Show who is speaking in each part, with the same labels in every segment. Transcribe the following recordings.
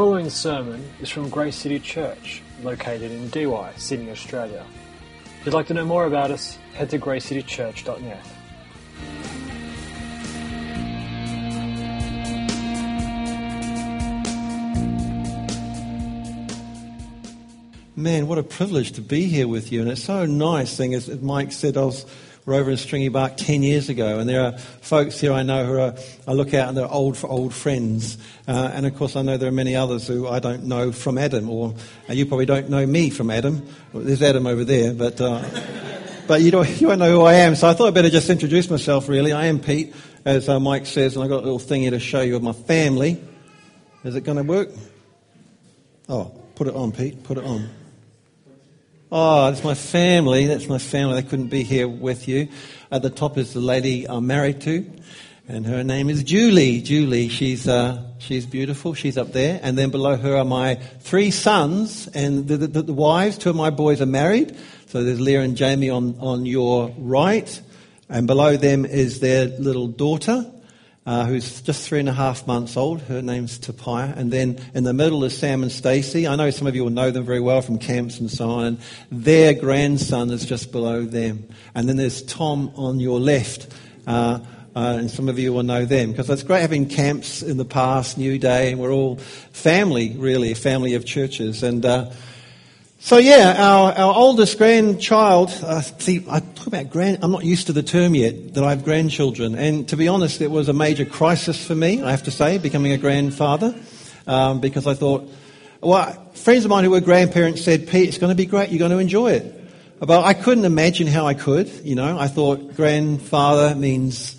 Speaker 1: following sermon is from Grace City Church, located in Why, Sydney, Australia. If you'd like to know more about us, head to gracecitychurch.net.
Speaker 2: Man, what a privilege to be here with you. And it's so nice, thing as Mike said, I was over in Stringy Bark 10 years ago, and there are folks here I know who are, I look out and they're old, old friends. Uh, and of course, I know there are many others who I don't know from Adam, or uh, you probably don't know me from Adam. Well, there's Adam over there, but, uh, but you, don't, you don't know who I am. So I thought I'd better just introduce myself, really. I am Pete, as uh, Mike says, and I've got a little thing here to show you of my family. Is it going to work? Oh, put it on, Pete. Put it on. Oh, that's my family. That's my family. They couldn't be here with you. At the top is the lady I'm married to, and her name is Julie. Julie, she's uh, she's beautiful. She's up there, and then below her are my three sons, and the, the, the wives. Two of my boys are married. So there's Leah and Jamie on on your right, and below them is their little daughter uh, who's just three and a half months old. Her name's Tapia. And then in the middle is Sam and Stacey. I know some of you will know them very well from camps and so on. And their grandson is just below them. And then there's Tom on your left. Uh, uh, and some of you will know them because it's great having camps in the past, New Day, and we're all family, really, a family of churches. And uh, so yeah, our, our oldest grandchild, uh, see, I talk about grand, I'm not used to the term yet that I have grandchildren. And to be honest, it was a major crisis for me, I have to say, becoming a grandfather. Um, because I thought, well, friends of mine who were grandparents said, Pete, it's going to be great, you're going to enjoy it. But I couldn't imagine how I could, you know. I thought grandfather means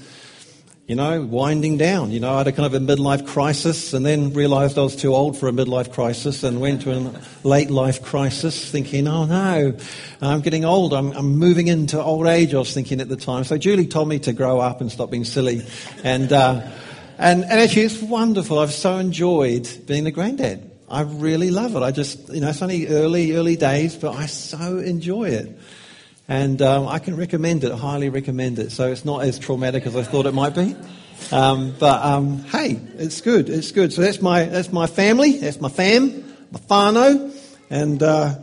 Speaker 2: you know, winding down. You know, I had a kind of a midlife crisis and then realized I was too old for a midlife crisis and went to a late life crisis thinking, oh no, I'm getting old. I'm, I'm moving into old age, I was thinking at the time. So Julie told me to grow up and stop being silly. And, uh, and, and actually it's wonderful. I've so enjoyed being the granddad. I really love it. I just, you know, it's only early, early days, but I so enjoy it. And um, I can recommend it, highly recommend it. So it's not as traumatic as I thought it might be. Um, but um, hey, it's good. It's good. So that's my that's my family. That's my fam, my whānau, and uh,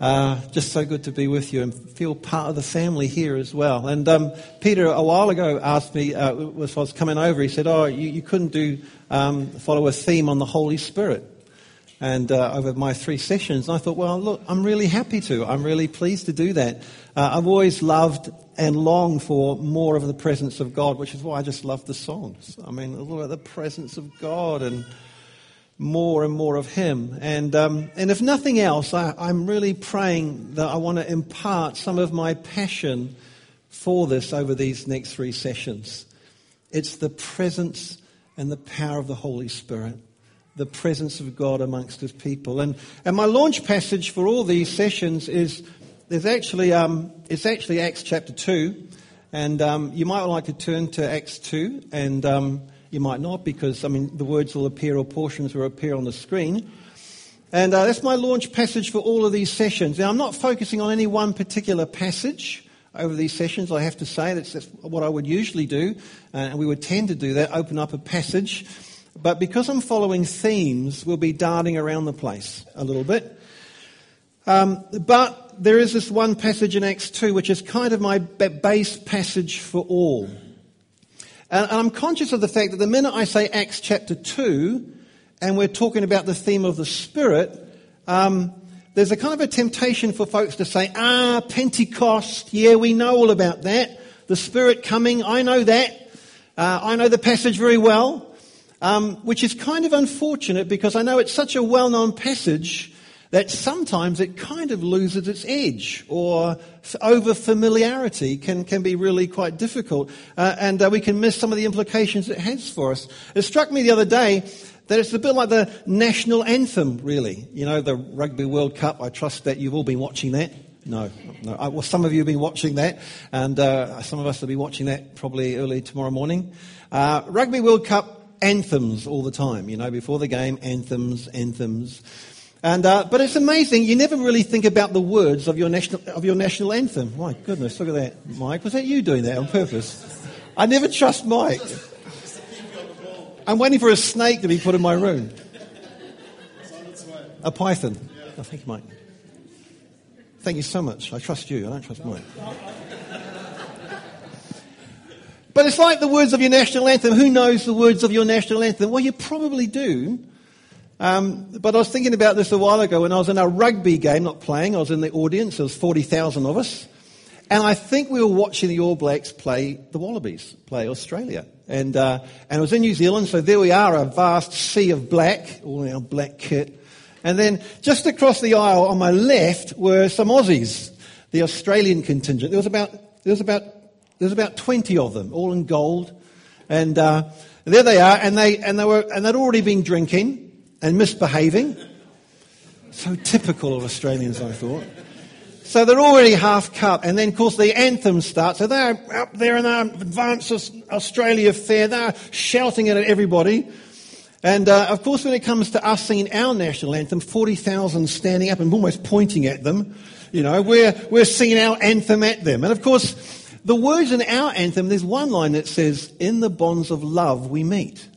Speaker 2: uh, just so good to be with you and feel part of the family here as well. And um, Peter a while ago asked me, uh, as I was coming over, he said, "Oh, you, you couldn't do um, follow a theme on the Holy Spirit." And uh, over my three sessions. And I thought, well, look, I'm really happy to. I'm really pleased to do that. Uh, I've always loved and longed for more of the presence of God, which is why I just love the songs. I mean, the presence of God and more and more of Him. And, um, and if nothing else, I, I'm really praying that I want to impart some of my passion for this over these next three sessions. It's the presence and the power of the Holy Spirit the presence of God amongst his people. And, and my launch passage for all these sessions is there's actually, um, it's actually Acts chapter 2. And um, you might like to turn to Acts 2, and um, you might not because, I mean, the words will appear or portions will appear on the screen. And uh, that's my launch passage for all of these sessions. Now, I'm not focusing on any one particular passage over these sessions, I have to say. That's, that's what I would usually do, uh, and we would tend to do that, open up a passage but because I'm following themes, we'll be darting around the place a little bit. Um, but there is this one passage in Acts 2 which is kind of my base passage for all. And I'm conscious of the fact that the minute I say Acts chapter 2 and we're talking about the theme of the Spirit, um, there's a kind of a temptation for folks to say, ah, Pentecost, yeah, we know all about that. The Spirit coming, I know that. Uh, I know the passage very well um, which is kind of unfortunate because I know it's such a well known passage that sometimes it kind of loses its edge or over familiarity can, can be really quite difficult. Uh, and uh, we can miss some of the implications it has for us. It struck me the other day that it's a bit like the national anthem, really. You know, the Rugby World Cup. I trust that you've all been watching that. No, no. I, well, some of you have been watching that, and uh, some of us will be watching that probably early tomorrow morning. Uh, Rugby World Cup anthems all the time, you know, before the game, anthems, anthems. And, uh, but it's amazing, you never really think about the words of your, national, of your national anthem. My goodness, look at that. Mike, was that you doing that on purpose? I never trust Mike. I'm waiting for a snake to be put in my room. A python. Oh, thank you, Mike. Thank you so much. I trust you. I don't trust Mike. But it's like the words of your national anthem. Who knows the words of your national anthem? Well, you probably do. Um, but I was thinking about this a while ago when I was in a rugby game, not playing. I was in the audience. There was 40,000 of us. And I think we were watching the All Blacks play the Wallabies, play Australia. And, uh, and it was in New Zealand, so there we are, a vast sea of black, all in our black kit. And then just across the aisle on my left were some Aussies, the Australian contingent. There was about, there was about there's about 20 of them, all in gold. And uh, there they are, and, they, and, they were, and they'd already been drinking and misbehaving. So typical of Australians, I thought. So they're already half cut, and then, of course, the anthem starts. So they're up there in our advanced Australia fair. They're shouting it at everybody. And uh, of course, when it comes to us singing our national anthem, 40,000 standing up and almost pointing at them, you know, we're, we're singing our anthem at them. And of course, the words in our anthem, there's one line that says, In the bonds of love we meet.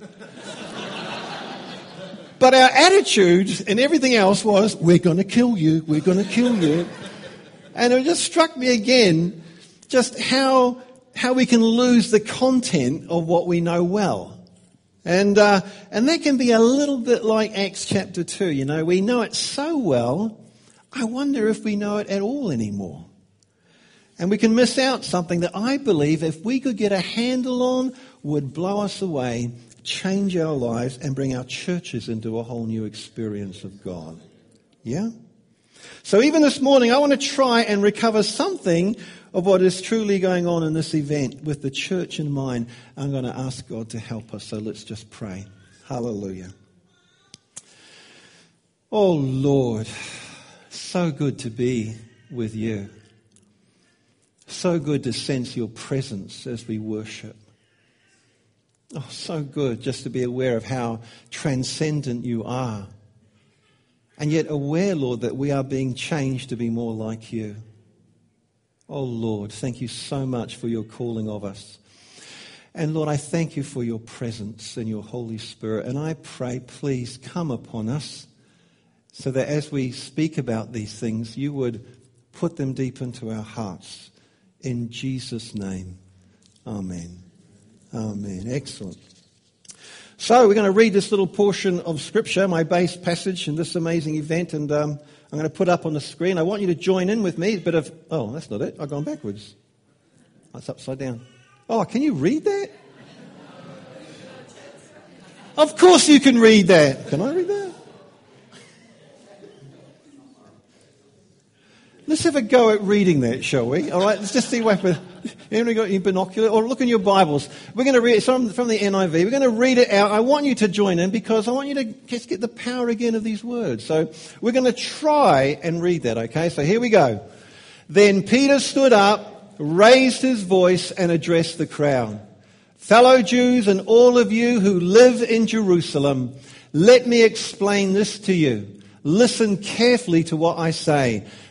Speaker 2: but our attitude and everything else was, We're going to kill you, we're going to kill you. and it just struck me again just how, how we can lose the content of what we know well. And, uh, and that can be a little bit like Acts chapter 2. You know, we know it so well, I wonder if we know it at all anymore. And we can miss out something that I believe if we could get a handle on would blow us away, change our lives, and bring our churches into a whole new experience of God. Yeah? So even this morning, I want to try and recover something of what is truly going on in this event with the church in mind. I'm going to ask God to help us. So let's just pray. Hallelujah. Oh Lord, so good to be with you. So good to sense your presence as we worship. Oh, so good just to be aware of how transcendent you are. And yet aware, Lord, that we are being changed to be more like you. Oh, Lord, thank you so much for your calling of us. And Lord, I thank you for your presence and your Holy Spirit. And I pray, please come upon us so that as we speak about these things, you would put them deep into our hearts in Jesus' name. Amen. Amen. Excellent. So we're going to read this little portion of Scripture, my base passage in this amazing event, and um, I'm going to put up on the screen. I want you to join in with me. A bit of, oh, that's not it. I've gone backwards. That's upside down. Oh, can you read that? Of course you can read that. Can I read that? Let's have a go at reading that, shall we? All right, let's just see what. Anyone got your binocular? Or look in your Bibles. We're going to read it from, from the NIV. We're going to read it out. I want you to join in because I want you to just get the power again of these words. So we're going to try and read that, okay? So here we go. Then Peter stood up, raised his voice, and addressed the crowd. Fellow Jews and all of you who live in Jerusalem, let me explain this to you. Listen carefully to what I say.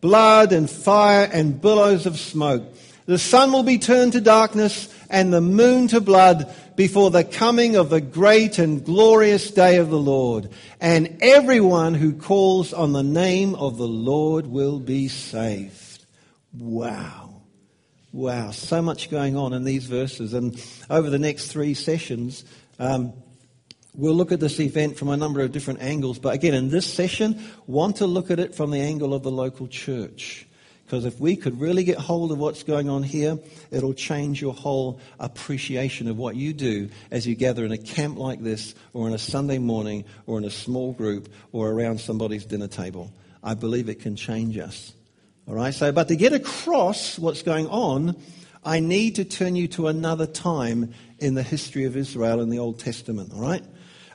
Speaker 2: blood and fire and billows of smoke. The sun will be turned to darkness and the moon to blood before the coming of the great and glorious day of the Lord. And everyone who calls on the name of the Lord will be saved. Wow. Wow. So much going on in these verses. And over the next three sessions, um, We'll look at this event from a number of different angles, but again, in this session, want to look at it from the angle of the local church. Because if we could really get hold of what's going on here, it'll change your whole appreciation of what you do as you gather in a camp like this, or on a Sunday morning, or in a small group, or around somebody's dinner table. I believe it can change us. All right, so, but to get across what's going on, I need to turn you to another time in the history of Israel in the Old Testament. All right?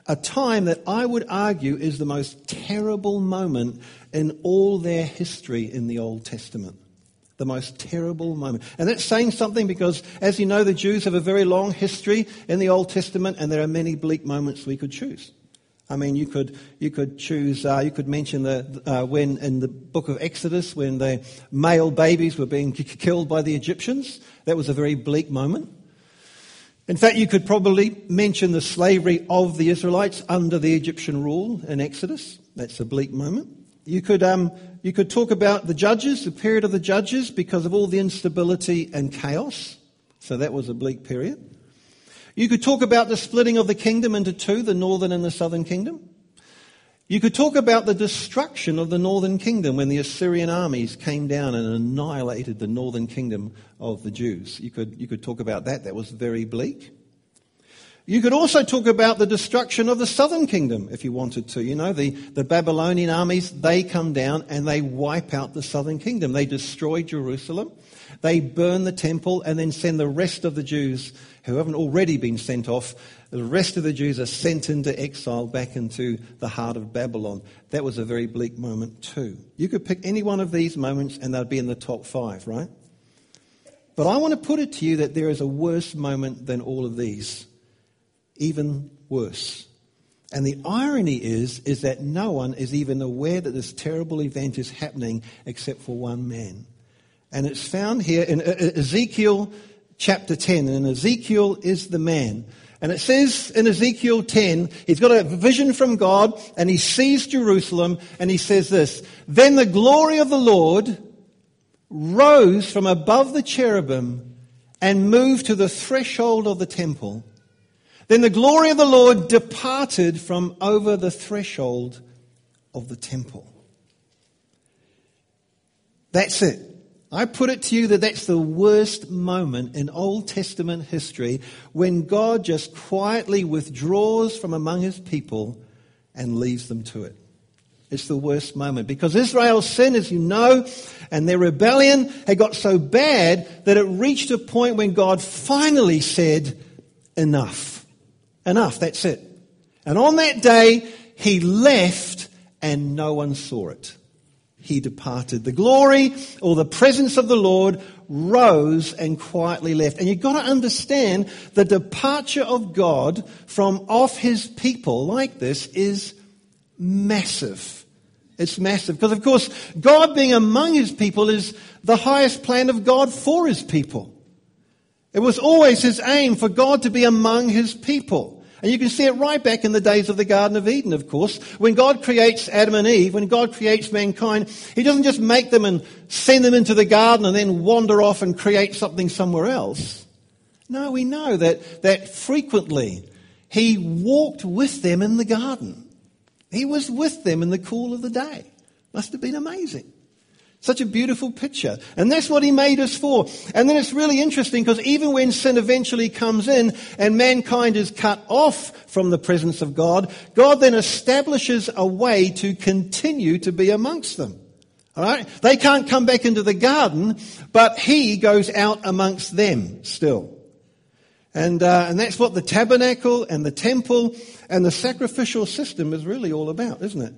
Speaker 2: A time that I would argue is the most terrible moment in all their history in the Old Testament. The most terrible moment. And that's saying something because, as you know, the Jews have a very long history in the Old Testament, and there are many bleak moments we could choose. I mean, you could, you could choose, uh, you could mention the, uh, when in the book of Exodus, when the male babies were being killed by the Egyptians. That was a very bleak moment. In fact, you could probably mention the slavery of the Israelites under the Egyptian rule in Exodus. That's a bleak moment. You could, um, you could talk about the judges, the period of the judges, because of all the instability and chaos. So that was a bleak period. You could talk about the splitting of the kingdom into two, the northern and the southern kingdom. You could talk about the destruction of the northern kingdom when the Assyrian armies came down and annihilated the northern kingdom of the Jews. You could, you could talk about that. That was very bleak. You could also talk about the destruction of the southern kingdom if you wanted to. You know, the, the Babylonian armies, they come down and they wipe out the southern kingdom. They destroy Jerusalem. They burn the temple and then send the rest of the Jews who haven't already been sent off the rest of the Jews are sent into exile back into the heart of Babylon. That was a very bleak moment, too. You could pick any one of these moments and they'd be in the top five, right? But I want to put it to you that there is a worse moment than all of these. Even worse. And the irony is, is that no one is even aware that this terrible event is happening except for one man. And it's found here in uh, uh, Ezekiel chapter 10. And Ezekiel is the man and it says in Ezekiel 10, he's got a vision from God and he sees Jerusalem and he says this, Then the glory of the Lord rose from above the cherubim and moved to the threshold of the temple. Then the glory of the Lord departed from over the threshold of the temple. That's it. I put it to you that that's the worst moment in Old Testament history when God just quietly withdraws from among his people and leaves them to it. It's the worst moment because Israel's sin, as you know, and their rebellion had got so bad that it reached a point when God finally said, Enough. Enough, that's it. And on that day, he left and no one saw it he departed. The glory or the presence of the Lord rose and quietly left. And you've got to understand the departure of God from off his people like this is massive. It's massive. Because of course, God being among his people is the highest plan of God for his people. It was always his aim for God to be among his people. And you can see it right back in the days of the Garden of Eden, of course. When God creates Adam and Eve, when God creates mankind, He doesn't just make them and send them into the garden and then wander off and create something somewhere else. No, we know that, that frequently He walked with them in the garden. He was with them in the cool of the day. Must have been amazing. Such a beautiful picture. And that's what he made us for. And then it's really interesting because even when sin eventually comes in and mankind is cut off from the presence of God, God then establishes a way to continue to be amongst them. All right? They can't come back into the garden, but he goes out amongst them still. And, uh, and that's what the tabernacle and the temple and the sacrificial system is really all about, isn't it?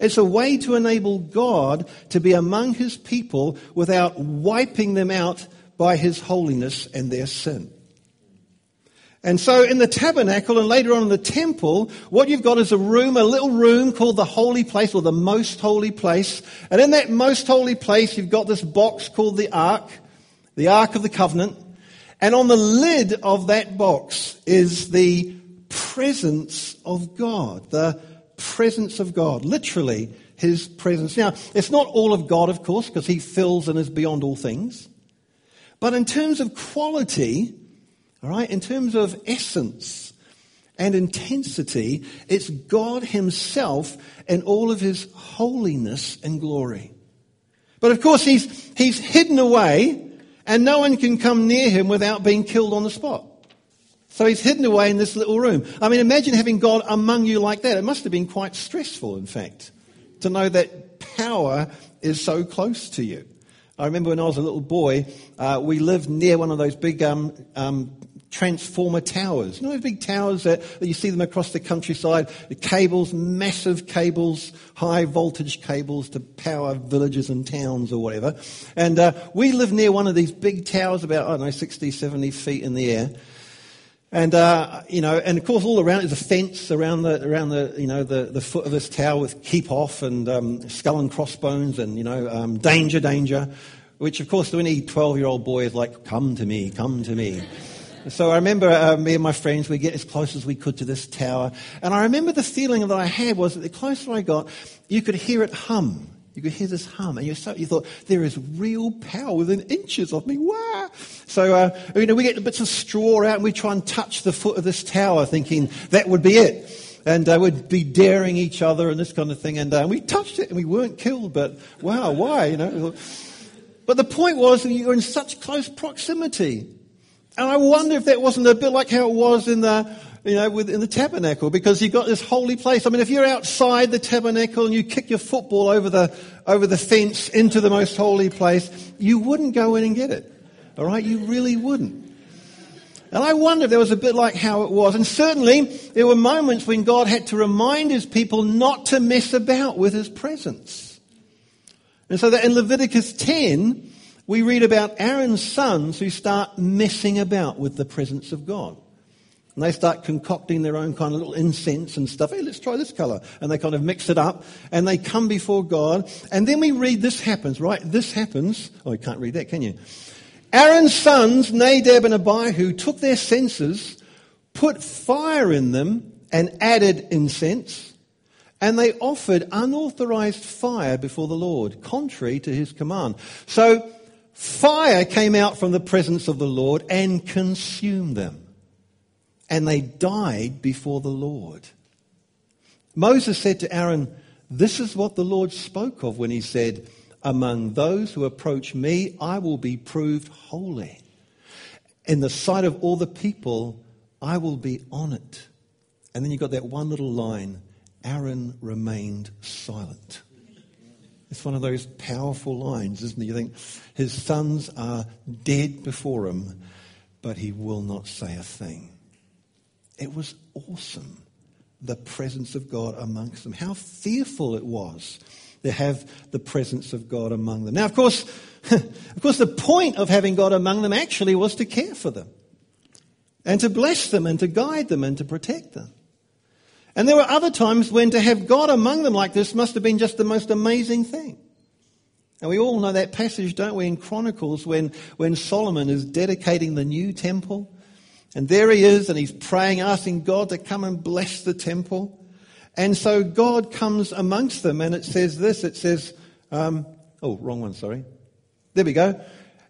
Speaker 2: It's a way to enable God to be among his people without wiping them out by his holiness and their sin. And so in the tabernacle and later on in the temple, what you've got is a room, a little room called the holy place or the most holy place. And in that most holy place, you've got this box called the ark, the ark of the covenant. And on the lid of that box is the presence of God, the presence of God, literally his presence. Now, it's not all of God, of course, because he fills and is beyond all things. But in terms of quality, all right, in terms of essence and intensity, it's God himself in all of his holiness and glory. But of course, he's, he's hidden away and no one can come near him without being killed on the spot. So he's hidden away in this little room. I mean, imagine having God among you like that. It must have been quite stressful, in fact, to know that power is so close to you. I remember when I was a little boy, uh, we lived near one of those big um, um, transformer towers. You know those big towers that, that you see them across the countryside? The cables, massive cables, high voltage cables to power villages and towns or whatever. And uh, we lived near one of these big towers, about, I don't know, 60, 70 feet in the air. And, uh, you know, and of course all around is a fence around the, around the, you know, the, the foot of this tower with keep off and um, skull and crossbones and, you know, um, danger, danger. Which of course to any 12 year old boy is like, come to me, come to me. So I remember uh, me and my friends, we get as close as we could to this tower. And I remember the feeling that I had was that the closer I got, you could hear it hum. You could hear this hum, and you, so, you thought, there is real power within inches of me. Wow! So, uh, you know, we get bits of straw out and we try and touch the foot of this tower thinking that would be it. And uh, we'd be daring each other and this kind of thing. And uh, we touched it and we weren't killed, but wow, why? You know? But the point was you were in such close proximity. And I wonder if that wasn't a bit like how it was in the, you know, within the tabernacle, because you've got this holy place. I mean, if you're outside the tabernacle and you kick your football over the, over the fence into the most holy place, you wouldn't go in and get it. All right? You really wouldn't. And I wonder if there was a bit like how it was. And certainly, there were moments when God had to remind his people not to mess about with his presence. And so that in Leviticus 10, we read about Aaron's sons who start messing about with the presence of God. And they start concocting their own kind of little incense and stuff. Hey, let's try this color. And they kind of mix it up and they come before God. And then we read this happens, right? This happens. Oh, you can't read that, can you? Aaron's sons, Nadab and Abihu, took their censers, put fire in them, and added incense. And they offered unauthorized fire before the Lord, contrary to his command. So Fire came out from the presence of the Lord and consumed them. And they died before the Lord. Moses said to Aaron, This is what the Lord spoke of when he said, Among those who approach me, I will be proved holy. In the sight of all the people, I will be honored. And then you've got that one little line Aaron remained silent. It's one of those powerful lines, isn't it? You think his sons are dead before him, but he will not say a thing. It was awesome, the presence of God amongst them. How fearful it was to have the presence of God among them. Now, of course, of course, the point of having God among them actually was to care for them and to bless them and to guide them and to protect them. And there were other times when to have God among them like this must have been just the most amazing thing. And we all know that passage, don't we, in Chronicles when, when Solomon is dedicating the new temple. And there he is, and he's praying, asking God to come and bless the temple. And so God comes amongst them, and it says this it says, um, oh, wrong one, sorry. There we go.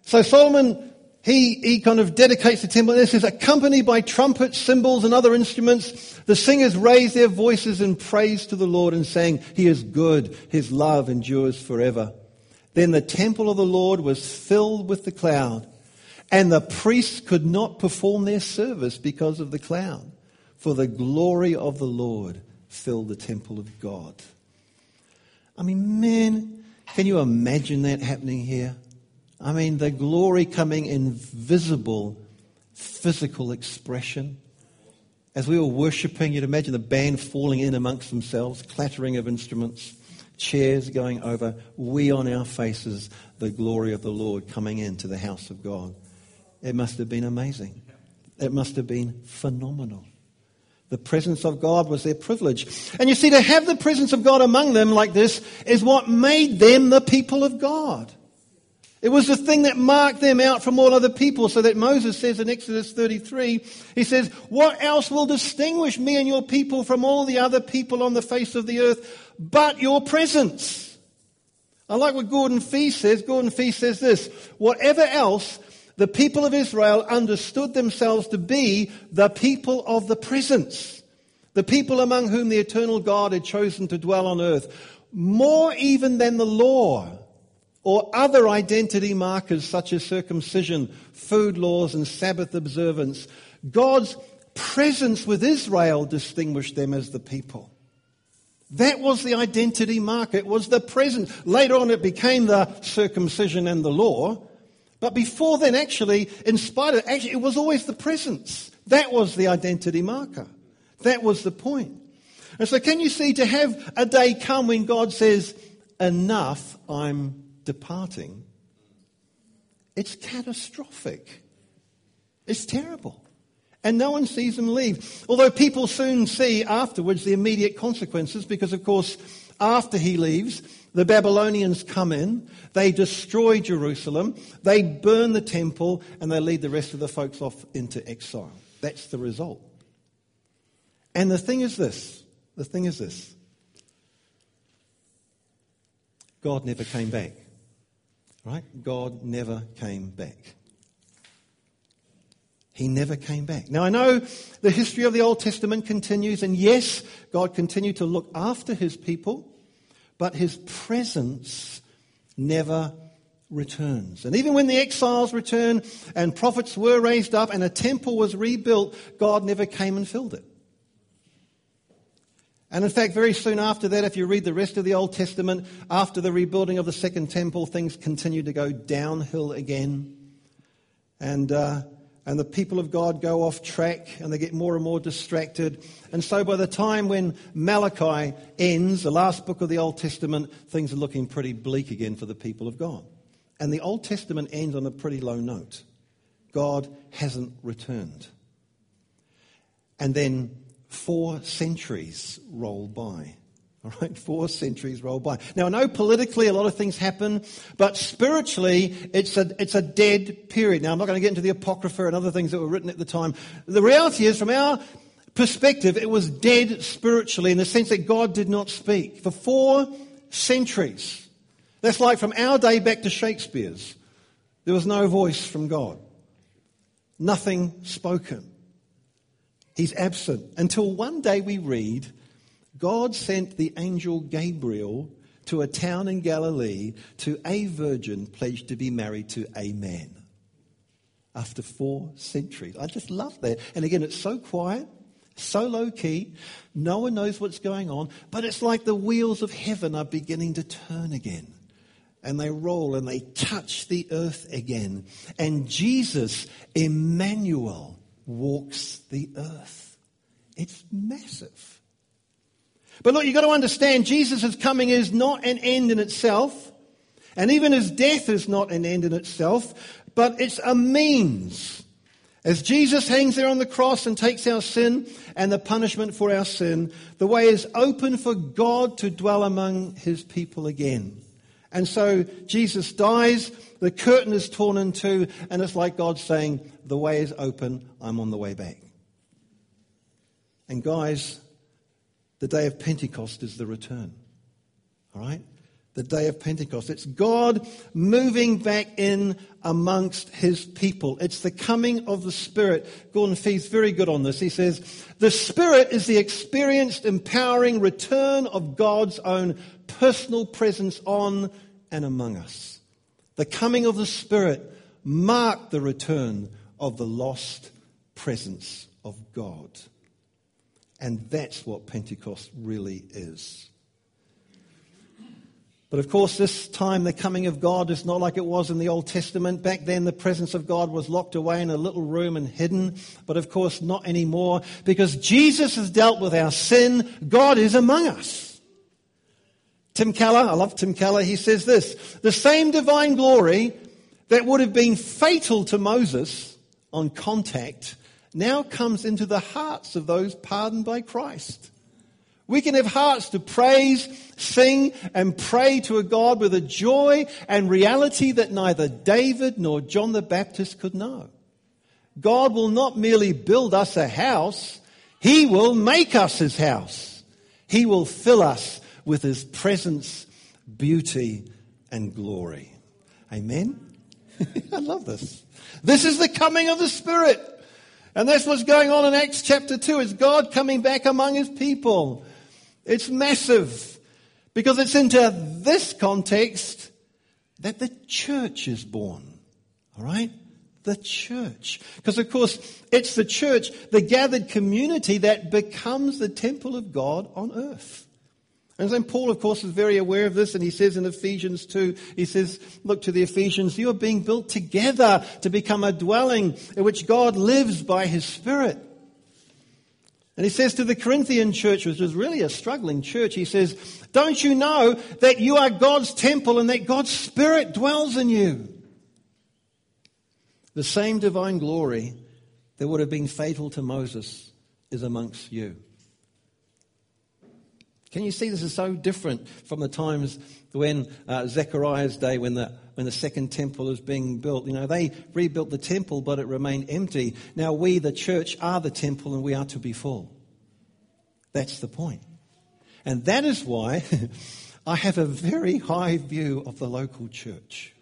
Speaker 2: So Solomon he, he kind of dedicates the temple. This is accompanied by trumpets, cymbals, and other instruments. The singers raise their voices in praise to the Lord and saying, He is good. His love endures forever. Then the temple of the Lord was filled with the cloud, and the priests could not perform their service because of the cloud, for the glory of the Lord filled the temple of God. I mean, man, can you imagine that happening here? I mean, the glory coming in visible, physical expression. As we were worshipping, you'd imagine the band falling in amongst themselves, clattering of instruments, chairs going over, we on our faces, the glory of the Lord coming into the house of God. It must have been amazing. It must have been phenomenal. The presence of God was their privilege. And you see, to have the presence of God among them like this is what made them the people of God. It was the thing that marked them out from all other people, so that Moses says in Exodus 33, he says, What else will distinguish me and your people from all the other people on the face of the earth but your presence? I like what Gordon Fee says. Gordon Fee says this Whatever else, the people of Israel understood themselves to be the people of the presence, the people among whom the eternal God had chosen to dwell on earth, more even than the law or other identity markers such as circumcision, food laws, and Sabbath observance. God's presence with Israel distinguished them as the people. That was the identity marker. It was the presence. Later on, it became the circumcision and the law. But before then, actually, in spite of actually, it was always the presence. That was the identity marker. That was the point. And so, can you see to have a day come when God says, Enough, I'm departing? It's catastrophic. It's terrible. And no one sees them leave. Although people soon see afterwards the immediate consequences, because, of course, after he leaves, the Babylonians come in, they destroy Jerusalem, they burn the temple, and they lead the rest of the folks off into exile. That's the result. And the thing is this the thing is this God never came back. Right? God never came back. He never came back. Now, I know the history of the Old Testament continues, and yes, God continued to look after his people, but his presence never returns. And even when the exiles returned and prophets were raised up and a temple was rebuilt, God never came and filled it. And in fact, very soon after that, if you read the rest of the Old Testament, after the rebuilding of the second temple, things continued to go downhill again. And uh, and the people of God go off track and they get more and more distracted. And so by the time when Malachi ends, the last book of the Old Testament, things are looking pretty bleak again for the people of God. And the Old Testament ends on a pretty low note. God hasn't returned. And then four centuries roll by. All right, four centuries roll by. Now, I know politically a lot of things happen, but spiritually it's a, it's a dead period. Now, I'm not going to get into the Apocrypha and other things that were written at the time. The reality is, from our perspective, it was dead spiritually in the sense that God did not speak for four centuries. That's like from our day back to Shakespeare's. There was no voice from God, nothing spoken. He's absent until one day we read God sent the angel Gabriel to a town in Galilee to a virgin pledged to be married to a man after four centuries. I just love that. And again, it's so quiet, so low key, no one knows what's going on, but it's like the wheels of heaven are beginning to turn again. And they roll and they touch the earth again. And Jesus, Emmanuel, walks the earth. It's massive. But look, you've got to understand Jesus' coming is not an end in itself. And even his death is not an end in itself, but it's a means. As Jesus hangs there on the cross and takes our sin and the punishment for our sin, the way is open for God to dwell among his people again. And so Jesus dies, the curtain is torn in two, and it's like God saying, The way is open, I'm on the way back. And guys, the day of Pentecost is the return. All right? The day of Pentecost. It's God moving back in amongst his people. It's the coming of the Spirit. Gordon Fee's very good on this. He says, The Spirit is the experienced, empowering return of God's own personal presence on and among us. The coming of the Spirit marked the return of the lost presence of God. And that's what Pentecost really is. But of course, this time the coming of God is not like it was in the Old Testament. Back then, the presence of God was locked away in a little room and hidden. But of course, not anymore. Because Jesus has dealt with our sin, God is among us. Tim Keller, I love Tim Keller, he says this The same divine glory that would have been fatal to Moses on contact now comes into the hearts of those pardoned by Christ. We can have hearts to praise, sing, and pray to a God with a joy and reality that neither David nor John the Baptist could know. God will not merely build us a house, He will make us His house. He will fill us with His presence, beauty, and glory. Amen? I love this. This is the coming of the Spirit. And that's what's going on in Acts chapter 2. It's God coming back among his people. It's massive because it's into this context that the church is born. All right? The church. Because, of course, it's the church, the gathered community, that becomes the temple of God on earth. And St. Paul, of course, is very aware of this, and he says in Ephesians 2, he says, look to the Ephesians, you are being built together to become a dwelling in which God lives by his Spirit. And he says to the Corinthian church, which was really a struggling church, he says, Don't you know that you are God's temple and that God's Spirit dwells in you? The same divine glory that would have been fatal to Moses is amongst you. Can you see this is so different from the times when uh, Zechariah's day, when the, when the second temple was being built? You know, they rebuilt the temple, but it remained empty. Now we, the church, are the temple and we are to be full. That's the point. And that is why I have a very high view of the local church.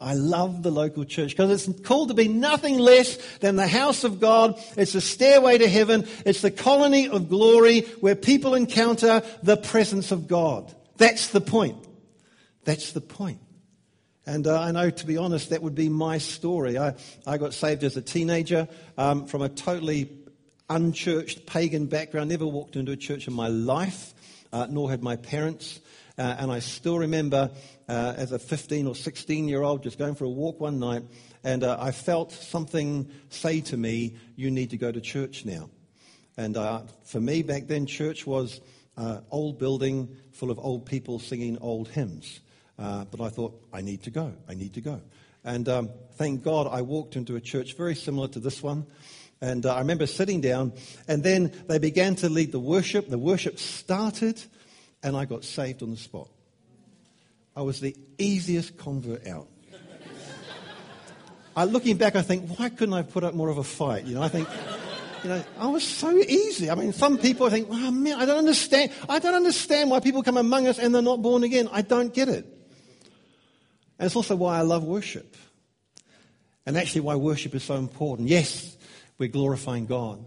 Speaker 2: I love the local church because it's called to be nothing less than the house of God. It's the stairway to heaven. It's the colony of glory where people encounter the presence of God. That's the point. That's the point. And uh, I know, to be honest, that would be my story. I, I got saved as a teenager um, from a totally unchurched pagan background. Never walked into a church in my life, uh, nor had my parents. Uh, and I still remember uh, as a 15 or 16 year old just going for a walk one night, and uh, I felt something say to me, You need to go to church now. And uh, for me back then, church was uh, old building full of old people singing old hymns. Uh, but I thought, I need to go. I need to go. And um, thank God I walked into a church very similar to this one. And uh, I remember sitting down, and then they began to lead the worship. The worship started, and I got saved on the spot. I was the easiest convert out. I, looking back, I think, why couldn't I have put up more of a fight? You know, I think, you know, I was so easy. I mean, some people think, oh man, I don't understand. I don't understand why people come among us and they're not born again. I don't get it. And it's also why I love worship. And actually why worship is so important. Yes, we're glorifying God.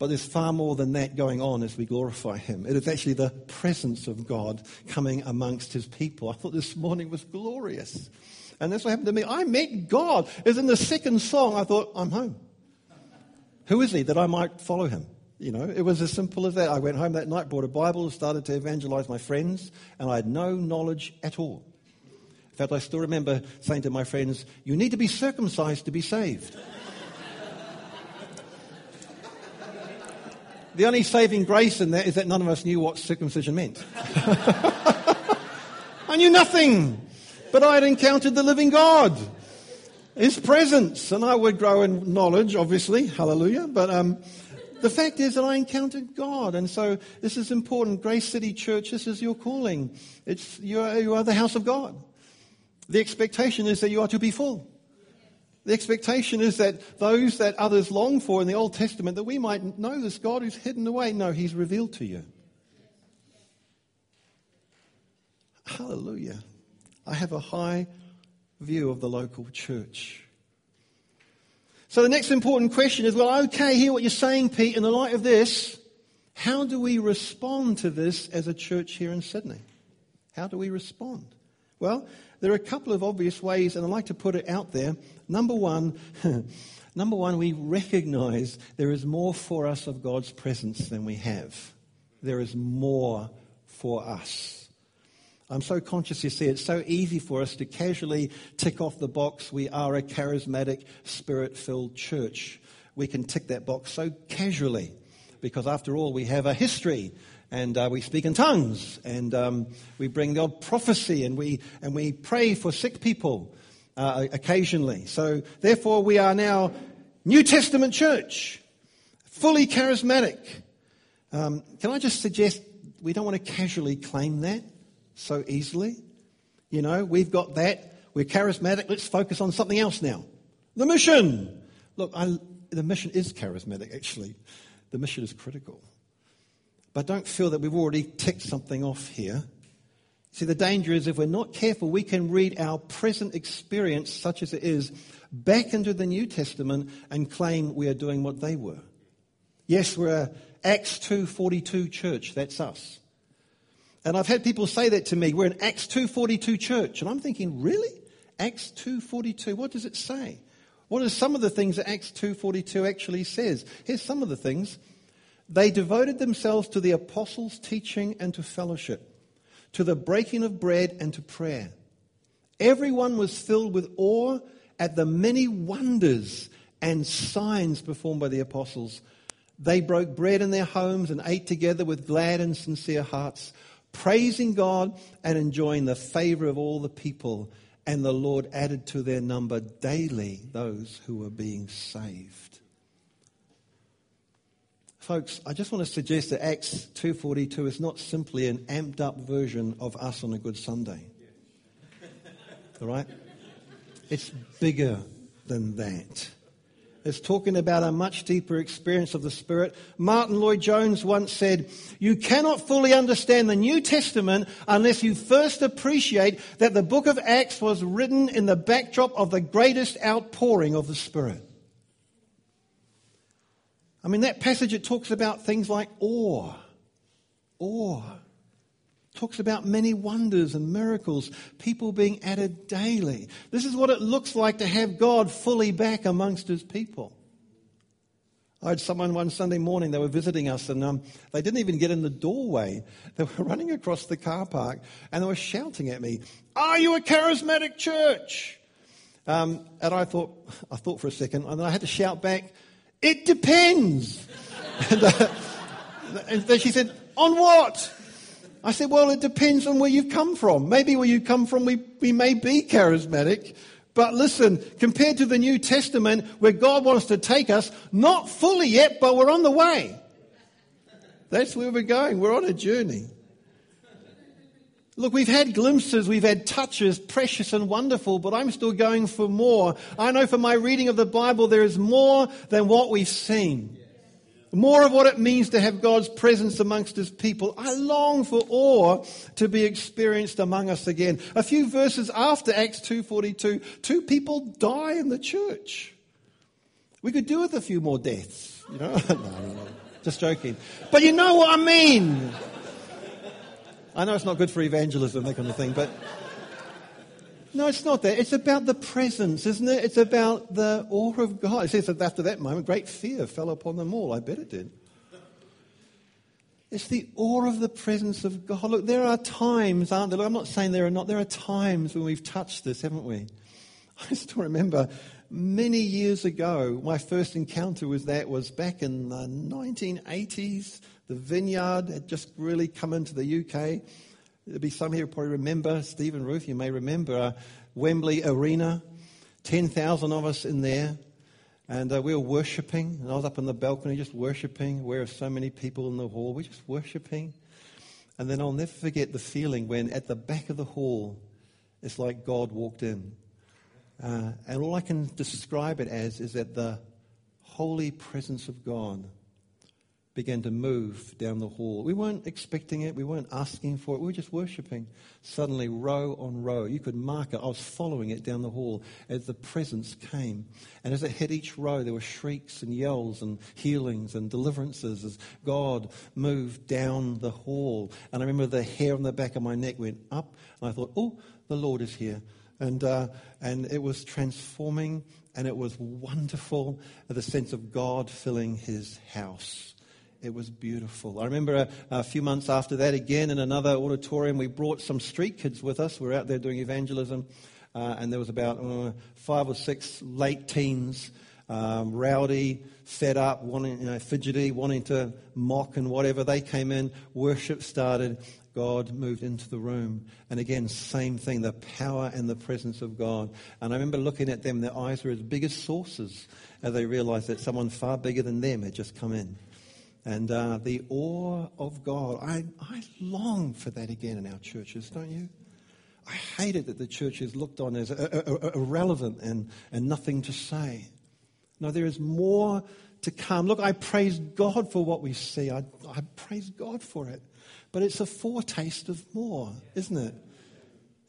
Speaker 2: But there's far more than that going on as we glorify Him. It is actually the presence of God coming amongst His people. I thought this morning was glorious. And that's what happened to me. I met God. As in the second song, I thought, I'm home. Who is He that I might follow Him? You know, it was as simple as that. I went home that night, brought a Bible, started to evangelize my friends, and I had no knowledge at all. In fact, I still remember saying to my friends, You need to be circumcised to be saved. The only saving grace in that is that none of us knew what circumcision meant. I knew nothing, but I had encountered the living God, His presence, and I would grow in knowledge, obviously, hallelujah. But um, the fact is that I encountered God, and so this is important. Grace City Church, this is your calling. It's you are, you are the house of God. The expectation is that you are to be full. The expectation is that those that others long for in the Old Testament, that we might know this God who's hidden away. No, he's revealed to you. Hallelujah. I have a high view of the local church. So the next important question is well, okay, hear what you're saying, Pete. In the light of this, how do we respond to this as a church here in Sydney? How do we respond? Well, there are a couple of obvious ways, and I'd like to put it out there. Number one, number one, we recognize there is more for us of God's presence than we have. There is more for us. I'm so conscious, you see, it's so easy for us to casually tick off the box, we are a charismatic, spirit filled church. We can tick that box so casually because, after all, we have a history and uh, we speak in tongues, and um, we bring God prophecy, and we and we pray for sick people uh, occasionally. So therefore, we are now New Testament church, fully charismatic. Um, can I just suggest we don't want to casually claim that so easily? You know, we've got that. We're charismatic. Let's focus on something else now. The mission. Look, I, the mission is charismatic. Actually, the mission is critical. But don't feel that we've already ticked something off here. See, the danger is if we're not careful, we can read our present experience, such as it is, back into the New Testament and claim we are doing what they were. Yes, we're a Acts 2.42 church. That's us. And I've had people say that to me. We're an Acts 2.42 church. And I'm thinking, really? Acts 2.42? What does it say? What are some of the things that Acts 2.42 actually says? Here's some of the things. They devoted themselves to the apostles' teaching and to fellowship, to the breaking of bread and to prayer. Everyone was filled with awe at the many wonders and signs performed by the apostles. They broke bread in their homes and ate together with glad and sincere hearts, praising God and enjoying the favor of all the people. And the Lord added to their number daily those who were being saved. Folks, I just want to suggest that Acts 2.42 is not simply an amped up version of us on a good Sunday. All right? It's bigger than that. It's talking about a much deeper experience of the Spirit. Martyn Lloyd-Jones once said, You cannot fully understand the New Testament unless you first appreciate that the book of Acts was written in the backdrop of the greatest outpouring of the Spirit. I mean, that passage, it talks about things like awe. Awe. Talks about many wonders and miracles, people being added daily. This is what it looks like to have God fully back amongst his people. I had someone one Sunday morning, they were visiting us, and um, they didn't even get in the doorway. They were running across the car park, and they were shouting at me, Are you a charismatic church? Um, and I thought, I thought for a second, and then I had to shout back, it depends. and, then she said, On what? I said, Well, it depends on where you've come from. Maybe where you come from, we, we may be charismatic. But listen, compared to the New Testament, where God wants to take us, not fully yet, but we're on the way. That's where we're going. We're on a journey. Look, we've had glimpses, we've had touches, precious and wonderful, but I'm still going for more. I know from my reading of the Bible there is more than what we've seen. More of what it means to have God's presence amongst his people. I long for awe to be experienced among us again. A few verses after Acts 2.42, two people die in the church. We could do with a few more deaths, you know. no, no, no. Just joking. But you know what I mean. I know it's not good for evangelism, that kind of thing, but no, it's not that. It's about the presence, isn't it? It's about the awe of God. It says that after that moment, great fear fell upon them all. I bet it did. It's the awe of the presence of God. Look, there are times, aren't there? Look, I'm not saying there are not. There are times when we've touched this, haven't we? I still remember many years ago, my first encounter with that was back in the 1980s. The vineyard had just really come into the UK. There'll be some here who probably remember, Stephen Ruth, you may remember uh, Wembley Arena. 10,000 of us in there. And uh, we were worshipping. And I was up on the balcony just worshipping. Where are so many people in the hall? We're just worshipping. And then I'll never forget the feeling when at the back of the hall, it's like God walked in. Uh, and all I can describe it as is that the holy presence of God began to move down the hall. We weren't expecting it, we weren't asking for it, we were just worshipping. Suddenly, row on row, you could mark it. I was following it down the hall as the presence came. And as it hit each row, there were shrieks and yells and healings and deliverances as God moved down the hall. And I remember the hair on the back of my neck went up, and I thought, oh, the Lord is here. And, uh, and it was transforming and it was wonderful, the sense of God filling his house. It was beautiful. I remember a, a, few months after that, again in another auditorium, we brought some street kids with us. We were out there doing evangelism, uh, and there was about uh, five or six late teens, um, rowdy, fed up, wanting, you know, fidgety, wanting to mock and whatever. They came in, worship started, God moved into the room. And again, same thing, the power and the presence of God. And I remember looking at them, their eyes were as big as saucers as they realized that someone far bigger than them had just come in and uh, the awe of God. I, I long for that again in our churches, don't you? I hate it that the church is looked on as irrelevant and, and nothing to say. No, there is more to come. Look, I praise God for what we see. I, I praise God for it. But it's a foretaste of more, isn't it?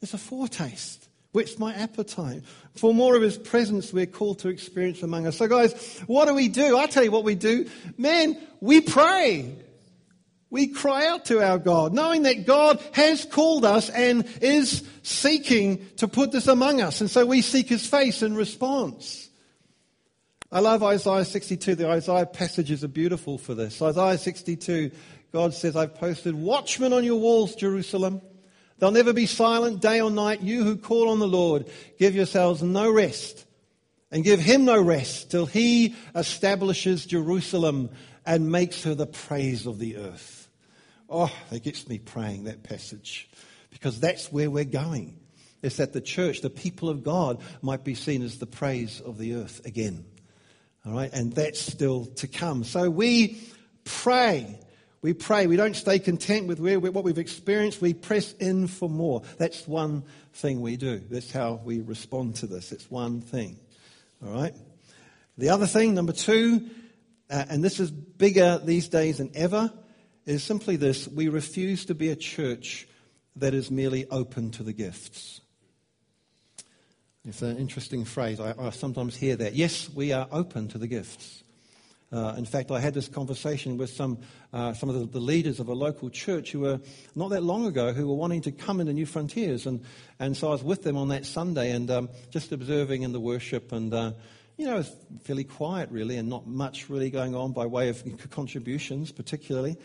Speaker 2: It's a foretaste. Whets my appetite. For more of his presence, we're called to experience among us. So, guys, what do we do? I tell you what we do. Man, we pray. We cry out to our God, knowing that God has called us and is seeking to put this among us. And so we seek his face in response. I love Isaiah 62. The Isaiah passages are beautiful for this. Isaiah 62, God says, I've posted watchmen on your walls, Jerusalem. They'll never be silent day or night. You who call on the Lord, give yourselves no rest and give him no rest till he establishes Jerusalem and makes her the praise of the earth. Oh, that gets me praying, that passage, because that's where we're going. It's that the church, the people of God, might be seen as the praise of the earth again. All right, and that's still to come. So we pray. We pray. We don't stay content with where, what we've experienced. We press in for more. That's one thing we do. That's how we respond to this. It's one thing. All right. The other thing, number two, uh, and this is bigger these days than ever, is simply this: we refuse to be a church that is merely open to the gifts. It's an interesting phrase. I, I, sometimes hear that. Yes, we are open to the gifts. Uh, in fact, I had this conversation with some, uh, some of the, the, leaders of a local church who were not that long ago who were wanting to come into New Frontiers. And, and so I was with them on that Sunday and um, just observing in the worship. And, uh, you know, fairly quiet, really, and not much really going on by way of contributions, particularly.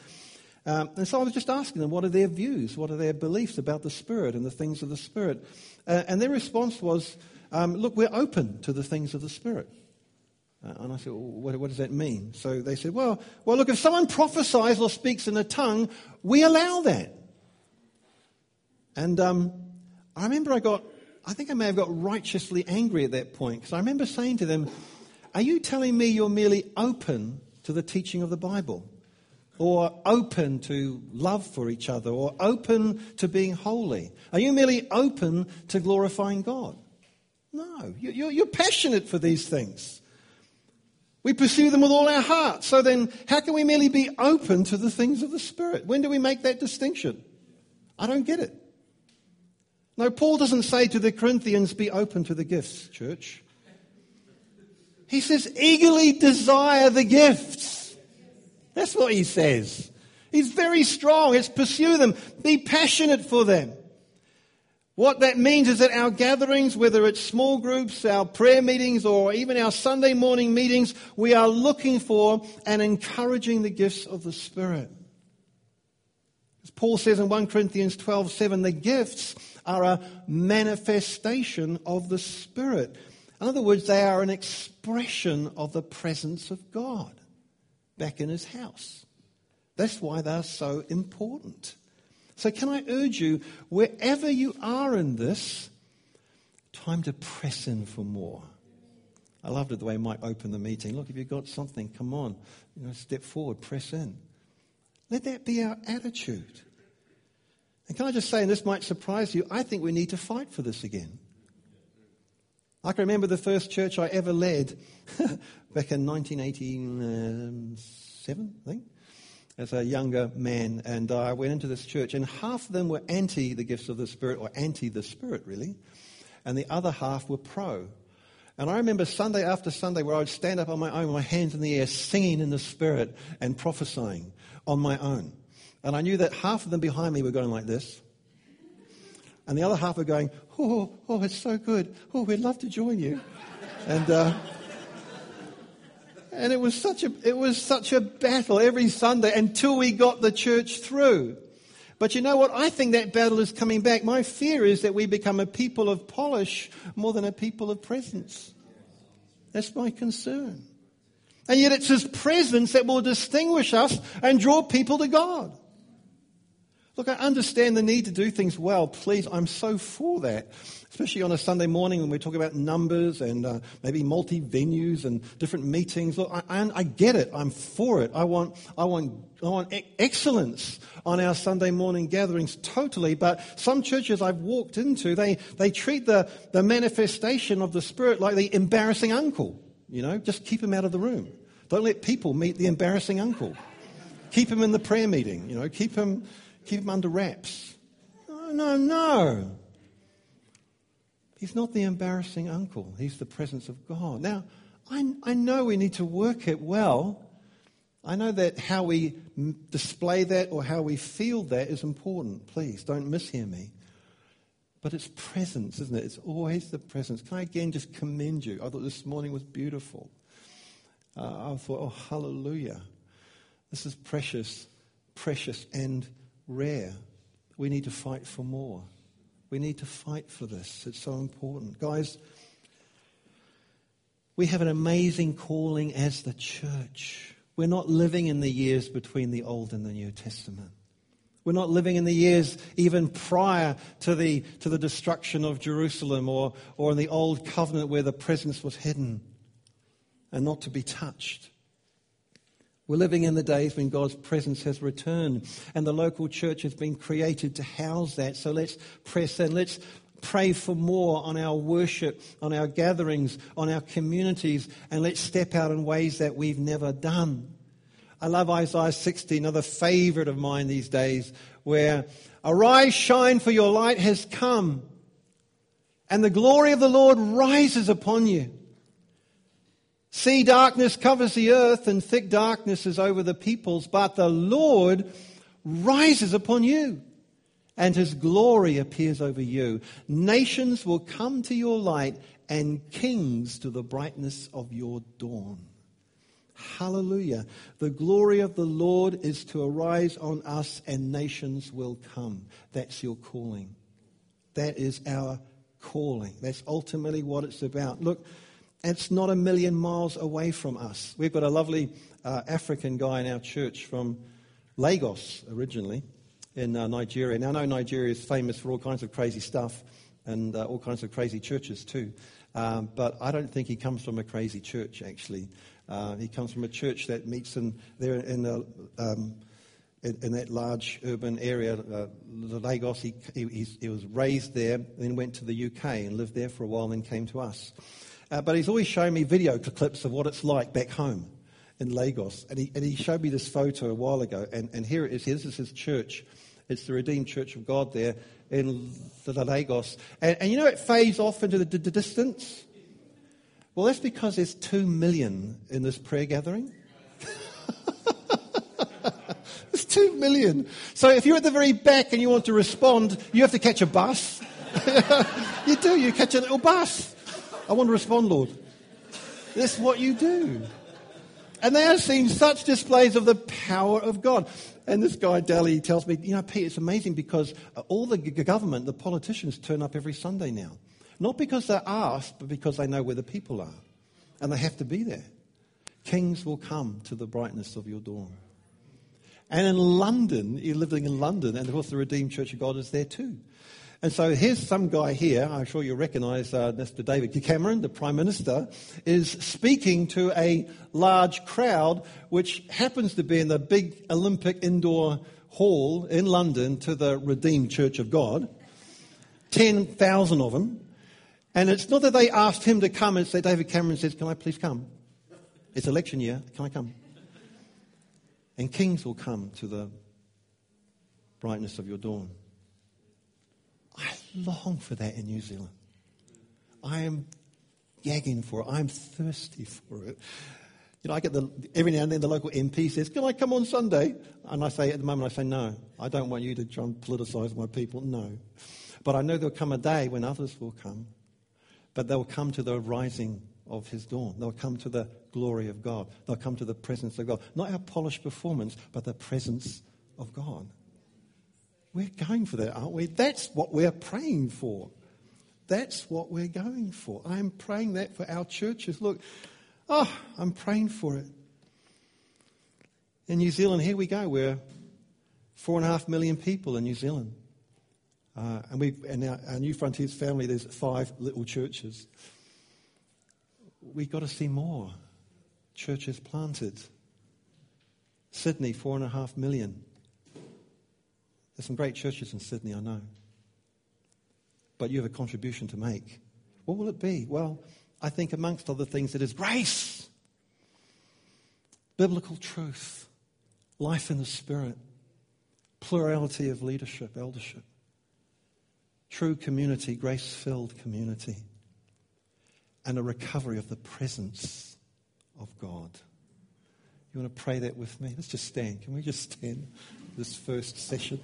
Speaker 2: Um, and so I was just asking them, what are their views? What are their beliefs about the Spirit and the things of the Spirit? Uh, and their response was, um, look, we're open to the things of the Spirit. Uh, and I said, well, what, what, does that mean? So they said, well, well, look, if someone prophesies or speaks in a tongue, we allow that. And um, I remember I got, I think I may have got righteously angry at that point because I remember saying to them, are you telling me you're merely open to the teaching of the Bible? Or open to love for each other or open to being holy? Are you merely open to glorifying God? No, you're passionate for these things. We pursue them with all our heart. So then, how can we merely be open to the things of the Spirit? When do we make that distinction? I don't get it. No, Paul doesn't say to the Corinthians, be open to the gifts, church. He says, eagerly desire the gifts. That's what he says. He's very strong. It's pursue them. Be passionate for them. What that means is that our gatherings, whether it's small groups, our prayer meetings, or even our Sunday morning meetings, we are looking for and encouraging the gifts of the Spirit. As Paul says in 1 Corinthians 12 7, the gifts are a manifestation of the Spirit. In other words, they are an expression of the presence of God back in his house. That's why they're so important. So, can I urge you, wherever you are in this, time to press in for more. I loved it the way Mike opened the meeting. Look, if you've got something, come on, you know, step forward, press in. Let that be our attitude. And can I just say, and this might surprise you, I think we need to fight for this again. I can remember the first church I ever led back in 1987, I think, as a younger man. And I went into this church, and half of them were anti the gifts of the Spirit, or anti the Spirit, really, and the other half were pro. And I remember Sunday after Sunday where I would stand up on my own with my hands in the air, singing in the Spirit and prophesying on my own. And I knew that half of them behind me were going like this. And the other half were going, oh, oh, it's so good. Oh, we'd love to join you. And, uh, and it was such a, it was such a battle every Sunday until we got the church through. But you know what? I think that battle is coming back. My fear is that we become a people of polish more than a people of presence. That's my concern. And yet it's his presence that will distinguish us and draw people to God. Look, I understand the need to do things well. Please, I'm so for that. Especially on a Sunday morning when we talk about numbers and uh, maybe multi venues and different meetings. Look, I, I, get it. I'm for it. I want, I want, I want excellence on our Sunday morning gatherings totally. But some churches I've walked into, they, they treat the, the manifestation of the Spirit like the embarrassing uncle. You know, just keep him out of the room. Don't let people meet the embarrassing uncle. Keep him in the prayer meeting. You know, keep him keep him under wraps. No, no, no. He's not the embarrassing uncle. He's the presence of God. Now, I, I know we need to work it well. I know that how we display that or how we feel that is important. Please don't mishear me. But it's presence, isn't it? It's always the presence. Can I again just commend you? I thought this morning was beautiful. uh, I thought, oh, hallelujah. This is precious, precious, and rare. We need to fight for more. We need to fight for this. It's so important. Guys, we have an amazing calling as the church. We're not living in the years between the Old and the New Testament. We're not living in the years even prior to the, to the destruction of Jerusalem or, or in the Old Covenant where the presence was hidden and not to be touched. We're living in the days when God's presence has returned and the local church has been created to house that. So let's press in. Let's pray for more on our worship, on our gatherings, on our communities, and let's step out in ways that we've never done. I love Isaiah 60, another favorite of mine these days, where arise, shine, for your light has come, and the glory of the Lord rises upon you. See, darkness covers the earth, and thick darkness is over the peoples, but the Lord rises upon you, and his glory appears over you. Nations will come to your light, and kings to the brightness of your dawn. Hallelujah. The glory of the Lord is to arise on us, and nations will come. That's your calling. That is our calling. That's ultimately what it's about. Look, it's not a million miles away from us. We've got a lovely uh, African guy in our church from Lagos originally in uh, Nigeria. Now, I know Nigeria is famous for all kinds of crazy stuff and uh, all kinds of crazy churches too. Um, but I don't think he comes from a crazy church, actually. Uh, he comes from a church that meets in, there in, the, um, in, in, that large urban area, uh, Lagos. He, he, he, was raised there, then went to the UK and lived there for a while, and then came to us. Uh, but he's always showing me video clips of what it's like back home in Lagos. And he, and he showed me this photo a while ago, and, and here it is. This is his church. It's the Redeemed Church of God there in the Lagos. And, and you know, it fades off into the, the distance. Well, that's because there's two million in this prayer gathering. It's two million. So if you're at the very back and you want to respond, you have to catch a bus. you do, you catch a little bus. I want to respond, Lord. This is what you do. And they are seeing such displays of the power of God. And this guy, Daly, tells me, you know, Pete, it's amazing because all the government, the politicians turn up every Sunday now. Not because they're asked, but because they know where the people are. And they have to be there. Kings will come to the brightness of your dawn. And in London, you're living in London, and of course the Redeemed Church of God is there too. And so here's some guy here, I'm sure you recognize uh, Mr. David Cameron, the Prime Minister, is speaking to a large crowd, which happens to be in the big Olympic indoor hall in London to the Redeemed Church of God. 10,000 of them. And it's not that they asked him to come and say, David Cameron says, Can I please come? It's election year. Can I come? And kings will come to the brightness of your dawn. I long for that in New Zealand. I am gagging for it. I'm thirsty for it. You know, I get the, every now and then the local MP says, Can I come on Sunday? And I say, at the moment, I say, No, I don't want you to try and politicize my people. No. But I know there'll come a day when others will come, but they'll come to the rising of his dawn. They'll come to the glory of God. They'll come to the presence of God. Not our polished performance, but the presence of God. We're going for that, aren't we? That's what we're praying for. That's what we're going for. I'm praying that for our churches. Look, oh, I'm praying for it. In New Zealand, here we go. We're four and a half million people in New Zealand. Uh, and we and our, our New Frontiers family, there's five little churches. We've got to see more churches planted. Sydney, four and a half million. There's some great churches in Sydney, I know. But you have a contribution to make. What will it be? Well, I think amongst other things, it is grace, biblical truth, life in the Spirit, plurality of leadership, eldership, true community, grace filled community, and a recovery of the presence of God. You want to pray that with me? Let's just stand. Can we just stand this first session?